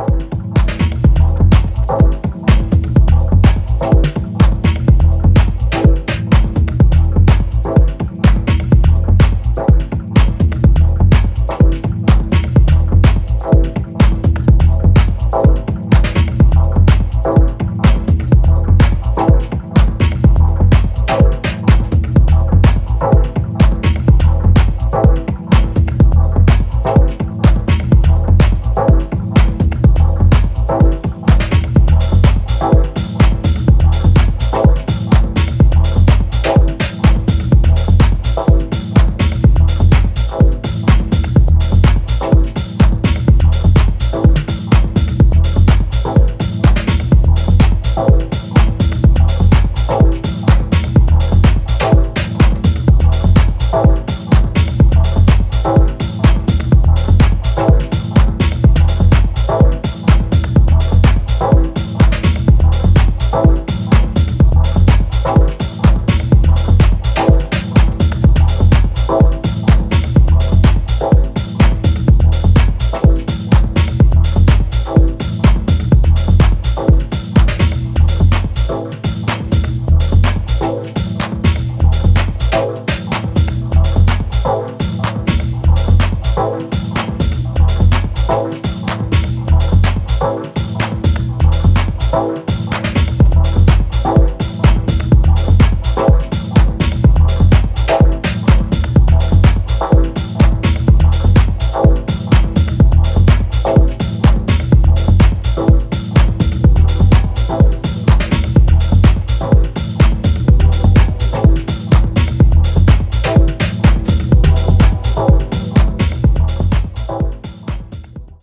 Bye.